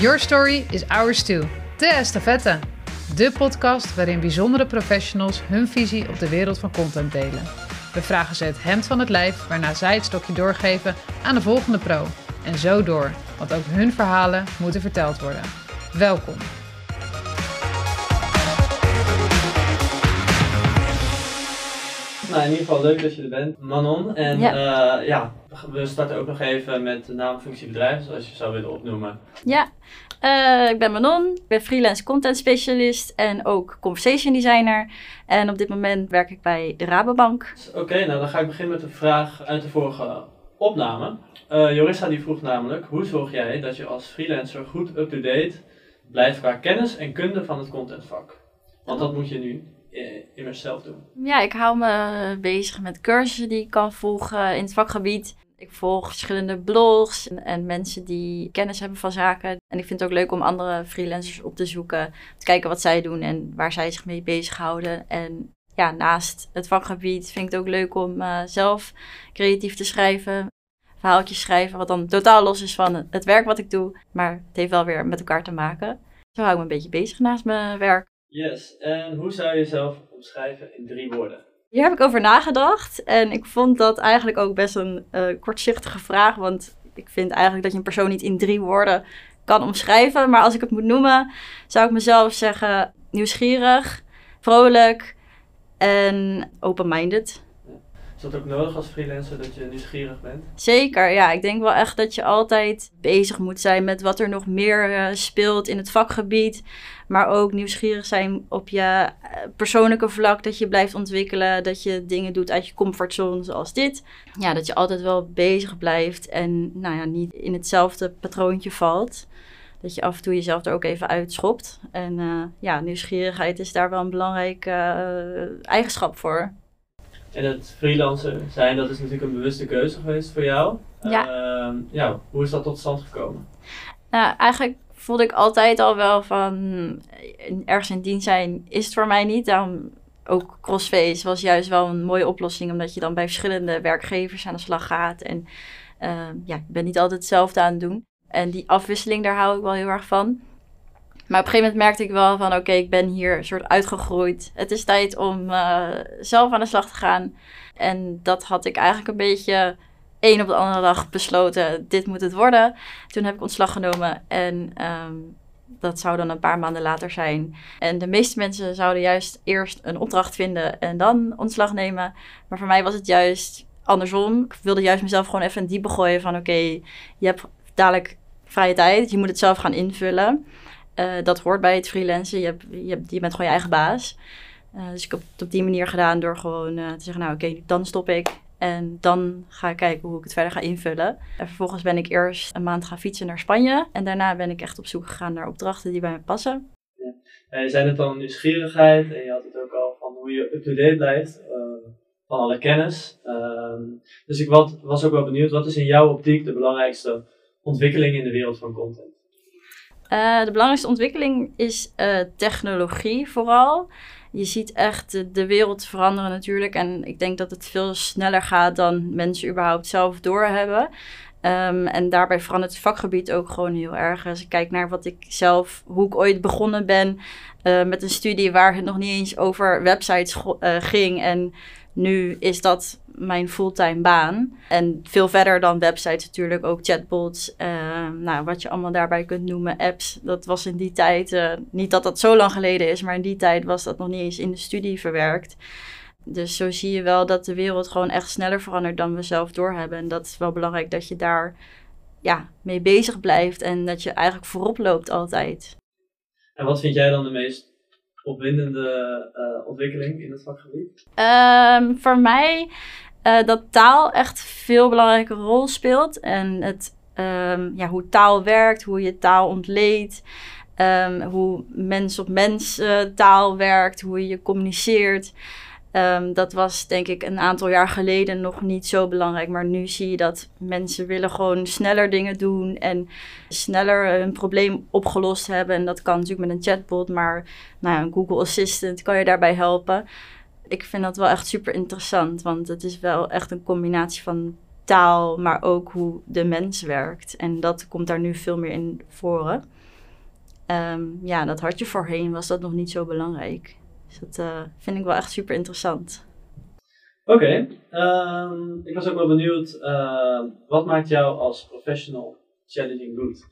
Your story is ours too. De Estafette. De podcast waarin bijzondere professionals hun visie op de wereld van content delen. We vragen ze het hemd van het lijf, waarna zij het stokje doorgeven aan de volgende pro. En zo door, want ook hun verhalen moeten verteld worden. Welkom. Nou, in ieder geval leuk dat je er bent, Manon. En Ja. ja, ja we starten ook nog even met de naam, functie, bedrijf, zoals je zou willen opnoemen. Ja, eh, ik ben Manon. Ik ben freelance content specialist en ook conversation designer. En op dit moment werk ik bij de Rabobank. Oké, nou dan ga ik beginnen met een vraag uit de vorige opname. Eh, Jorissa die vroeg namelijk, hoe zorg jij dat je als freelancer goed up-to-date blijft qua kennis en kunde van het contentvak? Want dat moet je nu eh, immers zelf doen. Ja, ik hou me bezig met cursussen die ik kan volgen in het vakgebied. Ik volg verschillende blogs en, en mensen die kennis hebben van zaken. En ik vind het ook leuk om andere freelancers op te zoeken. Te kijken wat zij doen en waar zij zich mee bezighouden. En ja, naast het vakgebied vind ik het ook leuk om eh, zelf creatief te schrijven. Verhaaltjes schrijven, wat dan totaal los is van het werk wat ik doe. Maar het heeft wel weer met elkaar te maken. Zo hou ik me een beetje bezig naast mijn werk. Yes, en hoe zou je jezelf omschrijven in drie woorden? Hier heb ik over nagedacht. En ik vond dat eigenlijk ook best een eh, kortzichtige vraag. Want ik vind eigenlijk dat je een persoon niet in drie woorden kan omschrijven. Maar als ik het moet noemen, zou ik mezelf zeggen nieuwsgierig, vrolijk en open-minded. Is dat ook nodig als freelancer dat je nieuwsgierig bent? Zeker, ja. Ik denk wel echt dat je altijd bezig moet zijn met wat er nog meer eh, speelt in het vakgebied. Maar ook nieuwsgierig zijn op je eh, persoonlijke vlak. Dat je blijft ontwikkelen. Dat je dingen doet uit je comfortzone zoals dit. Ja, dat je altijd wel bezig blijft. En nou ja, niet in hetzelfde patroontje valt. Dat je af en toe jezelf er ook even uitschopt. En eh, ja, nieuwsgierigheid is daar wel een belangrijke eh, eigenschap voor. En het freelancer zijn, dat is natuurlijk een bewuste keuze geweest voor jou. Ja. Ehm, ja, hoe is dat tot stand gekomen? Nou, eigenlijk voelde ik altijd al wel van ergens in dienst zijn is het voor mij niet. Daarom ook crossface was juist wel een mooie oplossing, omdat je dan bij verschillende werkgevers aan de slag gaat. En eh, ja, ik ben niet altijd hetzelfde aan het doen. En die afwisseling, daar hou ik wel heel erg van. Maar op een gegeven moment merkte ik wel van oké, ik ben hier een soort uitgegroeid. Het is tijd om eh, zelf aan de slag te gaan. En dat had ik eigenlijk een beetje één op de andere dag besloten, dit moet het worden. Toen heb ik ontslag genomen en ehm, dat zou dan een paar maanden later zijn. En de meeste mensen zouden juist eerst een opdracht vinden en dan ontslag nemen. Maar voor mij was het juist andersom. Ik wilde juist mezelf gewoon even in diepe gooien van oké, je hebt dadelijk vrije tijd, je moet het zelf gaan invullen. Eh, dat hoort bij het freelancen, je, hebt, je, hebt, bent gewoon je eigen baas. Uh, dus ik heb het op die manier gedaan door gewoon uh, te zeggen, nou oké, dan stop ik. En dan ga ik kijken hoe ik het verder ga invullen. En vervolgens ben ik eerst een maand gaan fietsen naar Spanje. En daarna ben ik echt op zoek gegaan naar opdrachten die bij me passen. Ja. En zei het dan nieuwsgierigheid en je had het ook al van hoe je up-to-date blijft van alle kennis. Uh, dus ik was ook wel benieuwd, wat is in jouw optiek de belangrijkste ontwikkeling in de wereld van content? Uh, de belangrijkste ontwikkeling is uh, technologie vooral. Je ziet echt de, wereld veranderen natuurlijk. En ik denk dat het veel sneller gaat dan mensen überhaupt zelf doorhebben. Um, en daarbij verandert het vakgebied ook gewoon heel erg. Als ik kijk naar wat ik zelf, hoe ik ooit begonnen ben uh, met een studie waar het nog niet eens over websites ging. En nu is dat mijn fulltime baan. En veel verder dan websites natuurlijk, ook chatbots. Uh, nou, wat je allemaal daarbij kunt noemen, apps. Dat was in die tijd, uh, niet dat dat zo lang geleden is, maar in die tijd was dat nog niet eens in de studie verwerkt. Dus zo zie je wel dat de wereld gewoon echt sneller verandert dan we zelf doorhebben. En dat is wel belangrijk dat je daar ja, mee bezig blijft en dat je eigenlijk voorop loopt altijd. En wat vind jij dan de meest opwindende uh, ontwikkeling in het vakgebied? Um, voor mij uh, dat taal echt veel belangrijke rol speelt. En het, um, ja, hoe taal werkt, hoe je taal ontleedt. Um, hoe mens op mens uh, taal werkt, hoe je communiceert. Um, dat was denk ik een aantal jaar geleden nog niet zo belangrijk. Maar nu zie je dat mensen willen gewoon sneller dingen doen en sneller hun probleem opgelost hebben. En dat kan natuurlijk met een chatbot, maar nou ja, een Google Assistant kan je daarbij helpen. Ik vind dat wel echt super interessant, want het is wel echt een combinatie van taal, maar ook hoe de mens werkt. En dat komt daar nu veel meer in voren. Ehm, ja, dat had je voorheen, was dat nog niet zo belangrijk. Dus dat uh, vind ik wel echt super interessant. Oké, ehm, ik was ook wel benieuwd, uh, wat maakt jou als professional challenging good?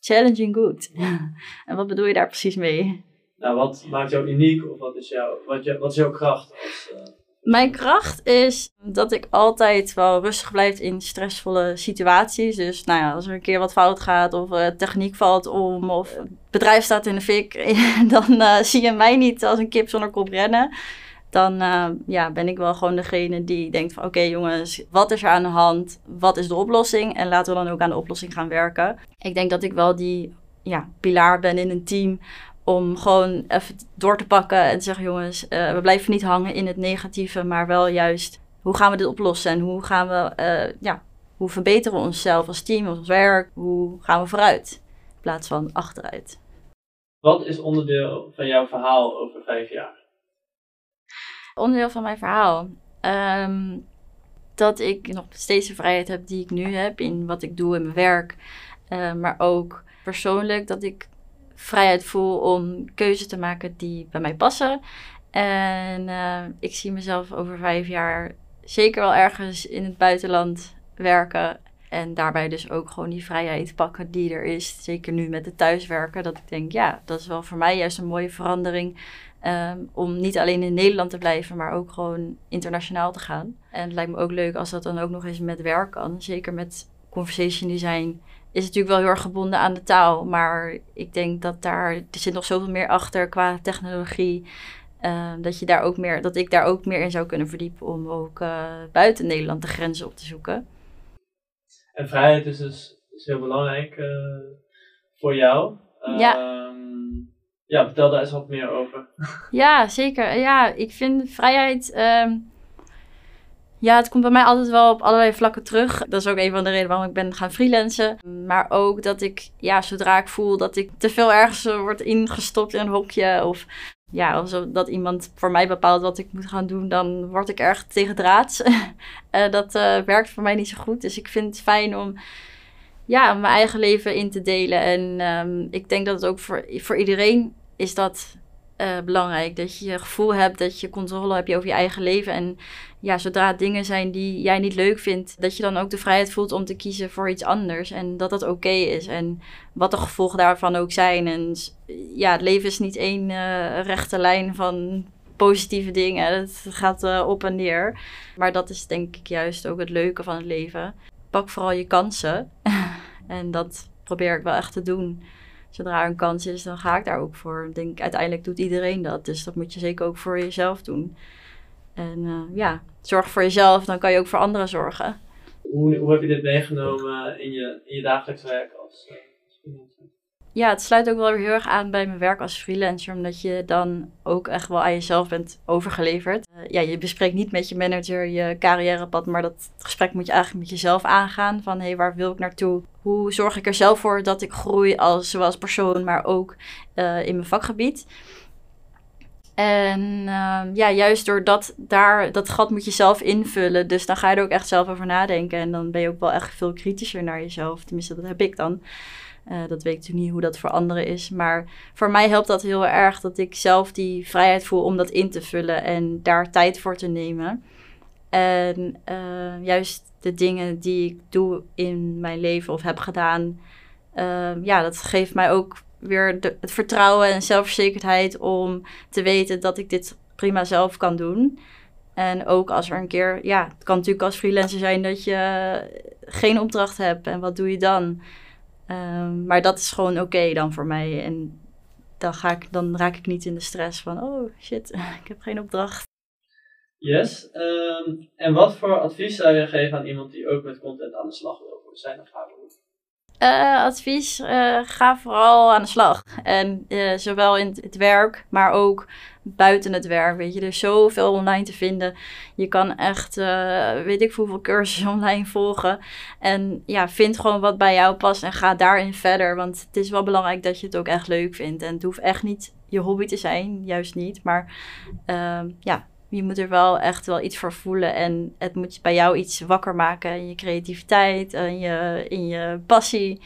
Challenging good. en wat bedoel je daar precies mee? Nou, wat maakt jou uniek of wat is, jouw, wat, je, wat is jouw kracht uh, mijn kracht is dat ik altijd wel rustig blijf in stressvolle situaties. Dus nou ja, als er een keer wat fout gaat of uh, techniek valt om of het bedrijf staat in de fik, dan uh, zie je mij niet als een kip zonder kop rennen. Dan ja, ben ik wel gewoon degene die denkt van oké jongens, wat is er aan de hand? Wat is de oplossing? En laten we dan ook aan de oplossing gaan werken. Ik denk dat ik wel die ja, pilaar ben in een team om gewoon even door te pakken en te zeggen: jongens, uh, we blijven niet hangen in het negatieve, maar wel juist hoe gaan we dit oplossen en hoe gaan we, uh, ja, hoe verbeteren we onszelf als team, ons werk, hoe gaan we vooruit in plaats van achteruit. Wat is onderdeel van jouw verhaal over vijf jaar? Onderdeel van mijn verhaal. Um, dat ik nog steeds de vrijheid heb die ik nu heb in wat ik doe in mijn werk. Uh, maar ook persoonlijk dat ik vrijheid voel om keuzes te maken die bij mij passen. En uh, ik zie mezelf over vijf jaar zeker wel ergens in het buitenland werken. En daarbij dus ook gewoon die vrijheid pakken die er is. Zeker nu met het thuiswerken. Dat ik denk, ja, dat is wel voor mij juist een mooie verandering. Um, om niet alleen in Nederland te blijven, maar ook gewoon internationaal te gaan. En het lijkt me ook leuk als dat dan ook nog eens met werk kan. Zeker met conversation design is natuurlijk wel heel erg gebonden aan de taal. Maar ik denk dat daar, er zit nog zoveel meer achter qua technologie. Uh, dat, je daar ook meer, dat ik daar ook meer in zou kunnen verdiepen om ook uh, buiten Nederland de grenzen op te zoeken. En vrijheid is dus is heel belangrijk uh, voor jou. Ja. Ehm, ja, vertel daar eens wat meer over. Ja, zeker. Ja, ik vind vrijheid. Um, ja, het komt bij mij altijd wel op allerlei vlakken terug. Dat is ook een van de redenen waarom ik ben gaan freelancen. Maar ook dat ik, ja, zodra ik voel dat ik te veel ergens word ingestopt in een hokje. Of ja, of dat iemand voor mij bepaalt wat ik moet gaan doen, dan word ik erg tegen draads. uh, dat uh, werkt voor mij niet zo goed. Dus ik vind het fijn om ja, mijn eigen leven in te delen. En um, ik denk dat het ook voor, voor iedereen is dat uh, belangrijk. Dat je je gevoel hebt dat je controle hebt over je eigen leven. En ja, zodra dingen zijn die jij niet leuk vindt, dat je dan ook de vrijheid voelt om te kiezen voor iets anders. En dat dat oké is. En wat de gevolgen daarvan ook zijn. En ja, het leven is niet één uh, rechte lijn van positieve dingen. Het gaat uh, op en neer. Maar dat is denk ik juist ook het leuke van het leven. Pak vooral je kansen. en dat probeer ik wel echt te doen zodra er een kans is, dan ga ik daar ook voor. Ik denk, uiteindelijk doet iedereen dat. Dus dat moet je zeker ook voor jezelf doen. En uh, ja, zorg voor jezelf, dan kan je ook voor anderen zorgen. Hoe, hoe heb je dit meegenomen in je, in je dagelijks werk als uh, ja, het sluit ook wel weer heel erg aan bij mijn werk als freelancer, omdat je dan ook echt wel aan jezelf bent overgeleverd. Uh, ja, je bespreekt niet met je manager je carrièrepad, maar dat gesprek moet je eigenlijk met jezelf aangaan. Van hé, hey, waar wil ik naartoe? Hoe zorg ik er zelf voor dat ik groei als, zowel als persoon, maar ook uh, in mijn vakgebied? En uh, ja, juist door dat, daar, dat gat moet je zelf invullen. Dus dan ga je er ook echt zelf over nadenken. En dan ben je ook wel echt veel kritischer naar jezelf. Tenminste, dat heb ik dan. Uh, dat weet ik natuurlijk niet hoe dat voor anderen is. Maar voor mij helpt dat heel erg dat ik zelf die vrijheid voel om dat in te vullen en daar tijd voor te nemen. En uh, juist de dingen die ik doe in mijn leven of heb gedaan, uh, ja, dat geeft mij ook weer het vertrouwen en zelfverzekerdheid om te weten dat ik dit prima zelf kan doen. En ook als er een keer, ja, het kan natuurlijk als freelancer zijn dat je geen opdracht hebt. En wat doe je dan? Um, maar dat is gewoon oké dan voor mij. En dan, ga ik, dan raak ik niet in de stress van, oh shit, ik heb geen opdracht. Yes. Um, en wat voor advies zou je geven aan iemand die ook met content aan de slag wil voor zijn of haar? Uh, advies, uh, ga vooral aan de slag. En uh, zowel in het werk, maar ook buiten het werk. Weet je, er is zoveel online te vinden. Je kan echt, weet ik hoeveel cursussen online volgen. En ja, vind gewoon wat bij jou past en ga daarin verder. Want het is wel belangrijk dat je het ook echt leuk vindt. En het hoeft echt niet je hobby te zijn, juist niet. Maar ehm, ja, je moet er wel echt wel iets voor voelen. En het moet bij jou iets wakker maken in je creativiteit, in je, in je passie.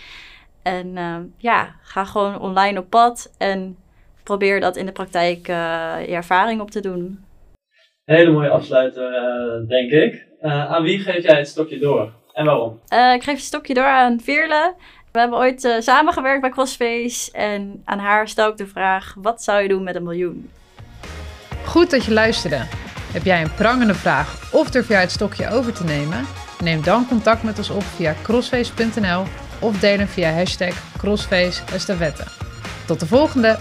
En uh, ja, ga gewoon online op pad en probeer dat in de praktijk uh, je ervaring op te doen. Hele mooie afsluiter, uh, denk ik. aan wie geef jij het stokje door en waarom? ik geef het stokje door aan Veerle. We hebben ooit samengewerkt bij Crossface en aan haar stel ik de vraag: wat zou je doen met een miljoen? Goed dat je luisterde. Heb jij een prangende vraag of durf jij het stokje over te nemen? Neem dan contact met ons op via crossface.nl of delen via hashtag crossfaceestafette. Tot de volgende!